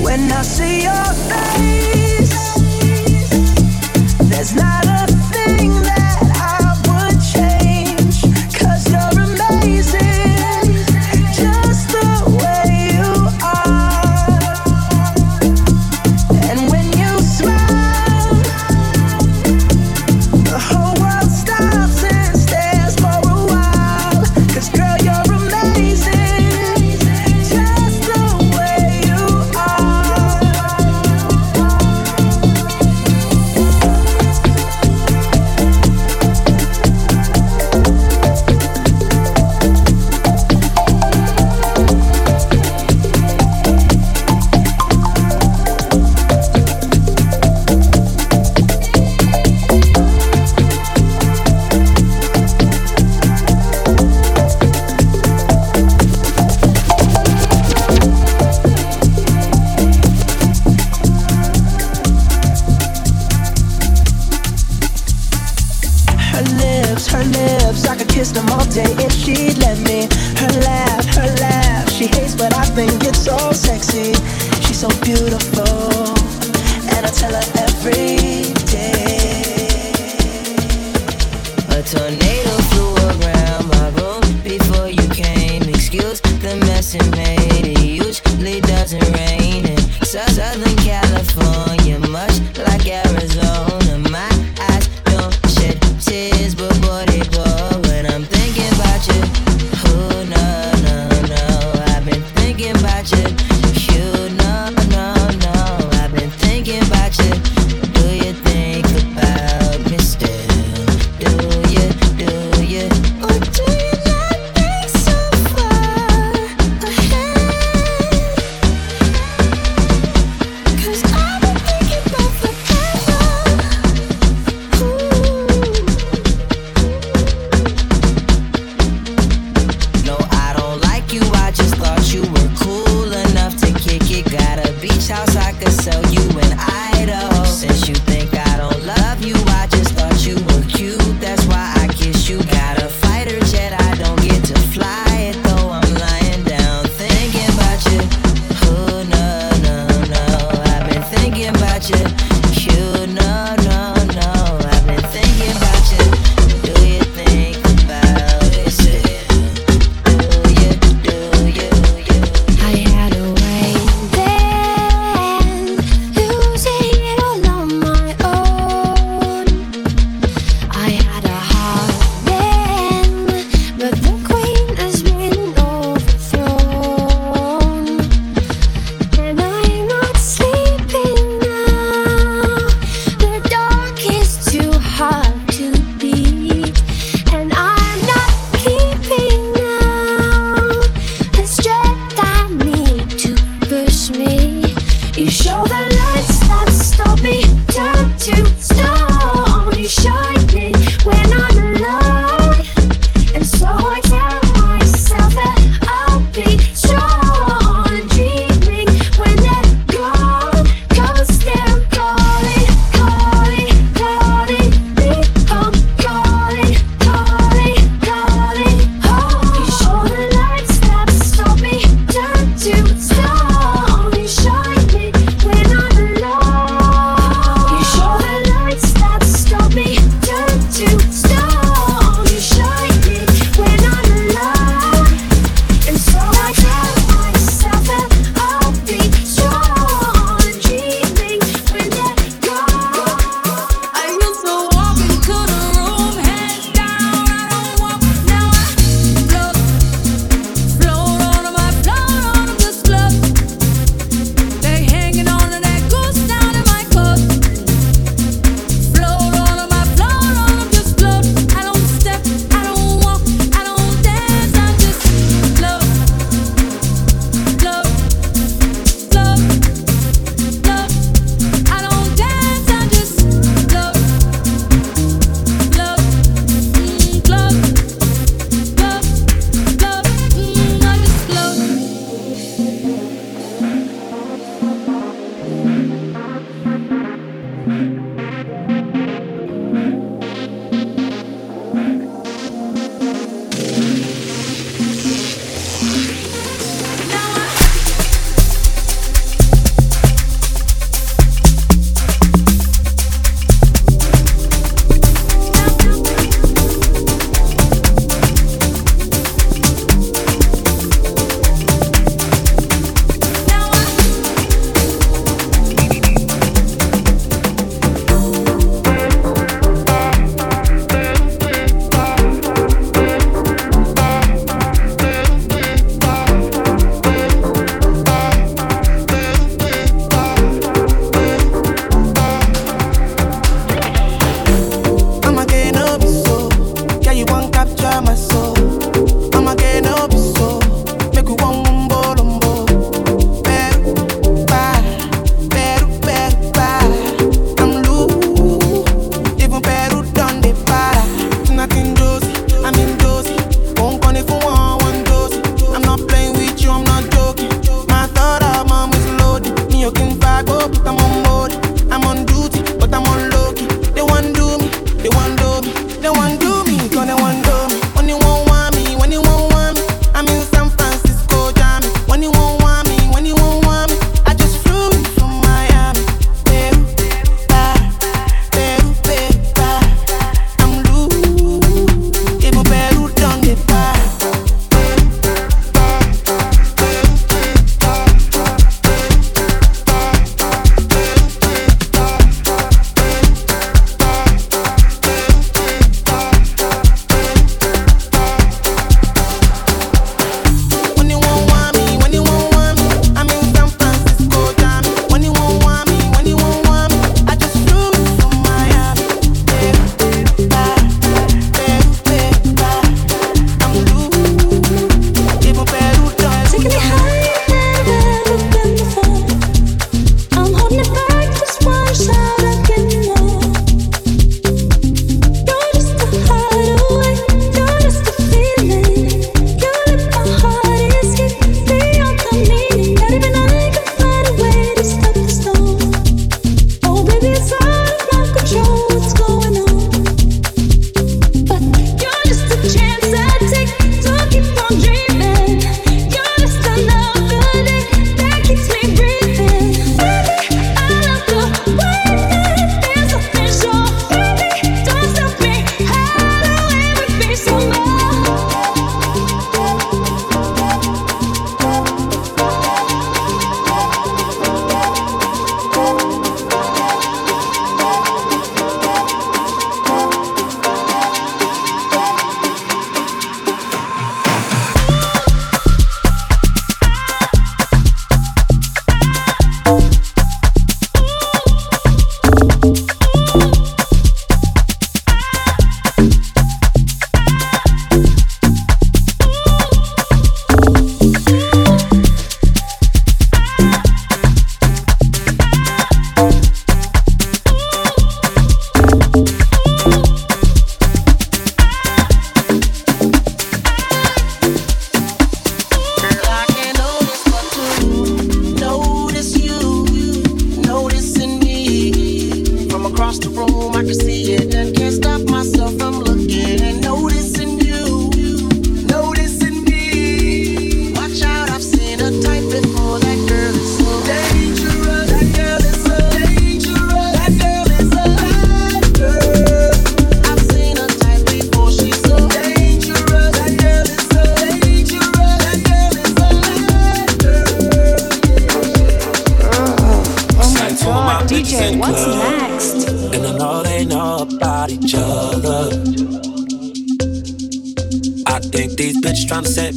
When I see your face, there's not a thing that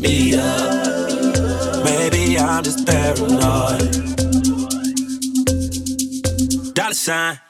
me up. Maybe I'm just paranoid. Dollar sign.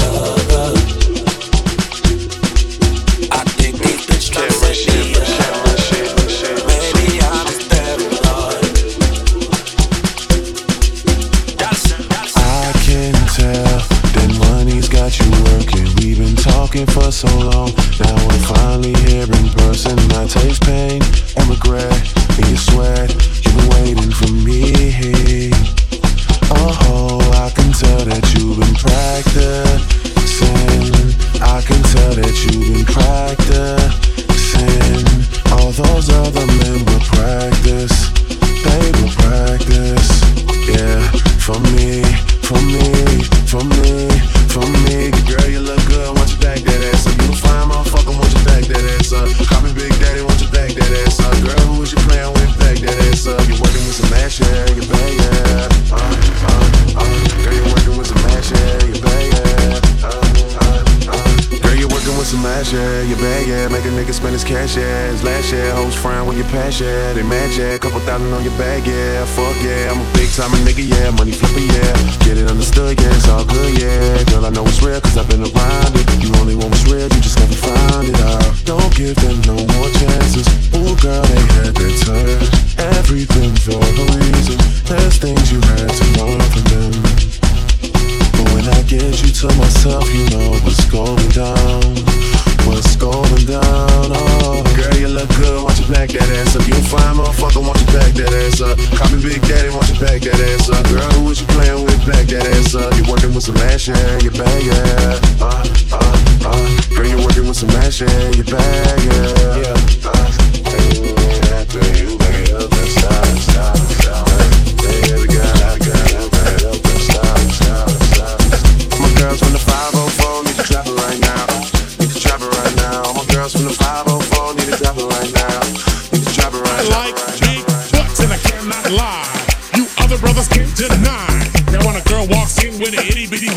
show. thousand on your bag, yeah. Fuck yeah, I'm a big time nigga, yeah. Money flipper, yeah. Get it understood, yeah. It's all good, yeah. Girl, I know it's real, cause I've been around it. You only want what's real, you just never find it out. Don't give them no more chances. Oh, girl, they had their turn. Everything for a reason. There's things you had to learn from them. But when I get you to myself, you know what's going down. What's going down, oh. Girl, you look good back that ass up. You a fine motherfucker, want you back that ass up. Call me Big Daddy, want you back that ass up. Girl, who is you playing with? Back that ass up. You working with some action, you bang yeah. Uh, uh, uh. Girl, you working with some action, you bang yeah. yeah. Uh, after you.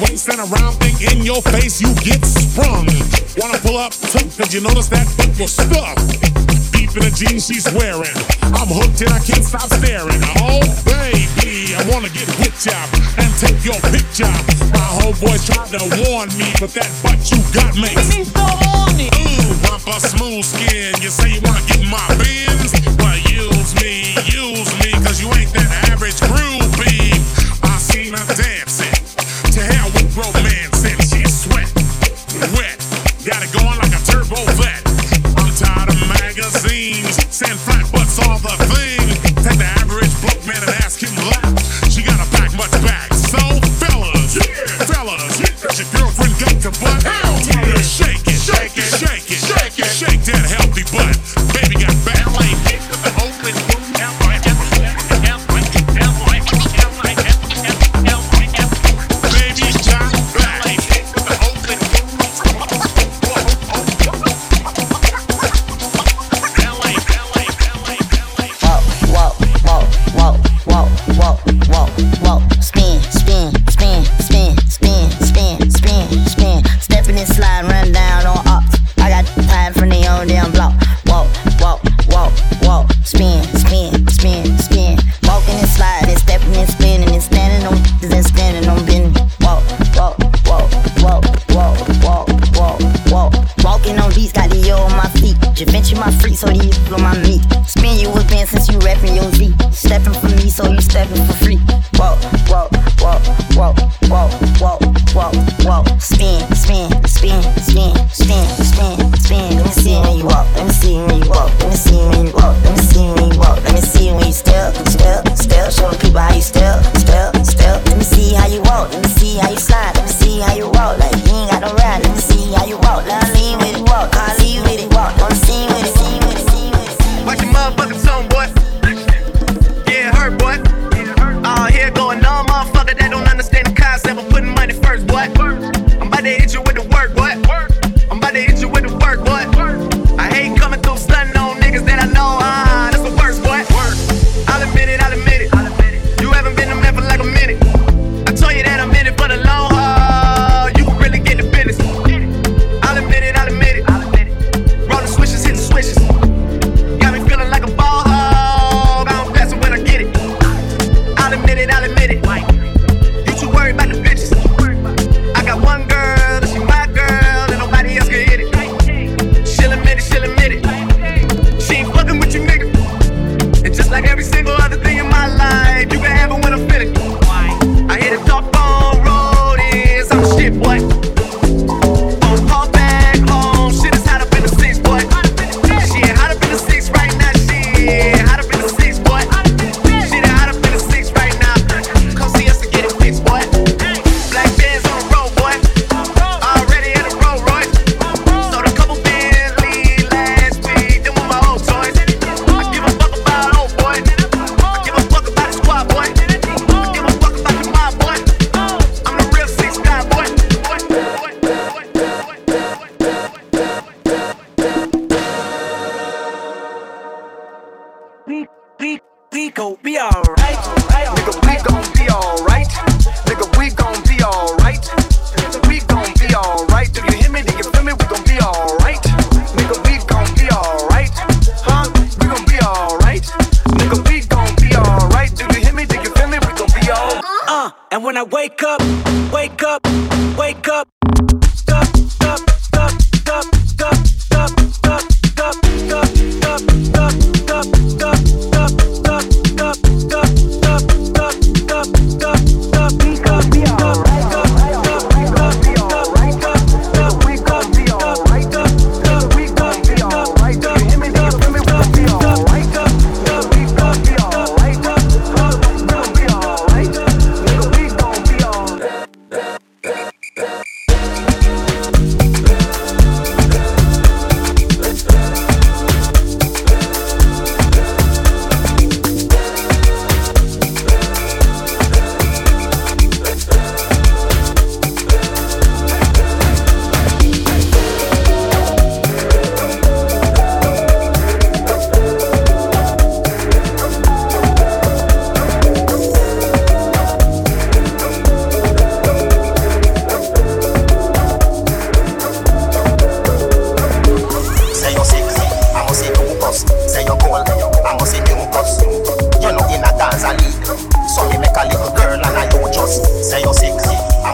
waist and a round thing in your face, you get sprung. Wanna pull up, took, cause you notice that butt was stuck. Deep in the jeans she's wearing. I'm hooked and I can't stop staring. Oh, baby, I wanna get with ya and take your picture. My whole boys tried to warn me, but that butt you got makes me so horny. Ooh, bumper smooth skin. You say you wanna get my Benz? Well, use me, use me, cause you ain't that average groupie. open gate to butt. What?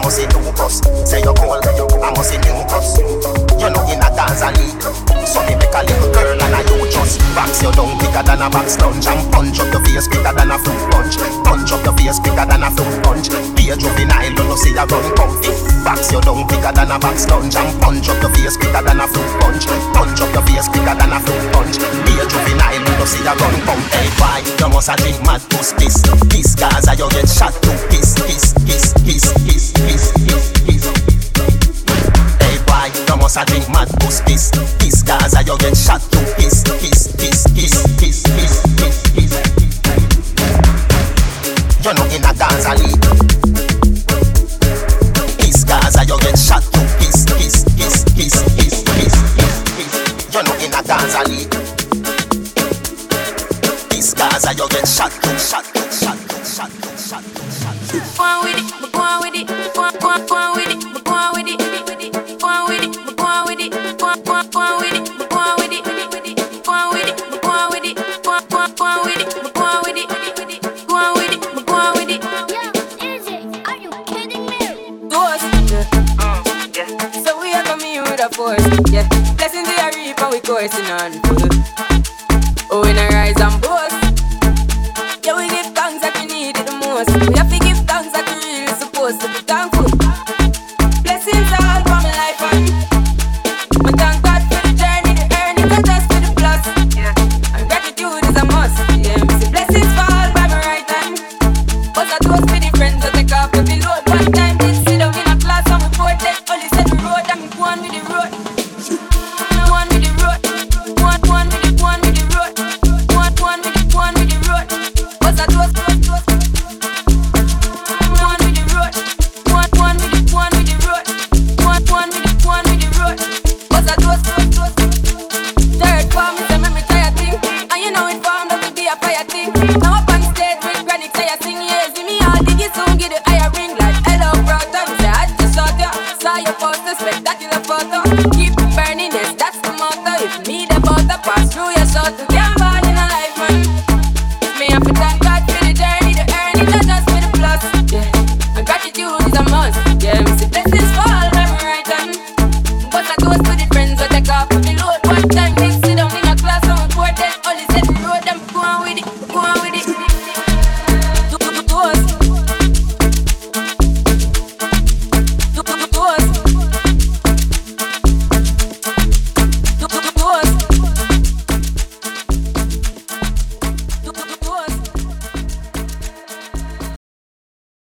você não gosta your dung bigger than a box lunch And punch up your face bigger than a fruit punch. Punch up your face bigger than a fruit punch. Be a juvenile, you no see a run comfy. Box your dung bigger than a box lunch And punch up your face bigger than a fruit punch. Punch up your face bigger than a fruit punch. Be a juvenile, you no see a run comfy. Hey why you must a drink mad puss piss. Piss Gaza, you get shot to piss Piss, piss, piss, piss, piss, piss, piss. I drink mad boost piss Piss Gaza you get shot to piss. Piss, piss, piss, piss, piss, piss, piss. You know in a Gaza league. down.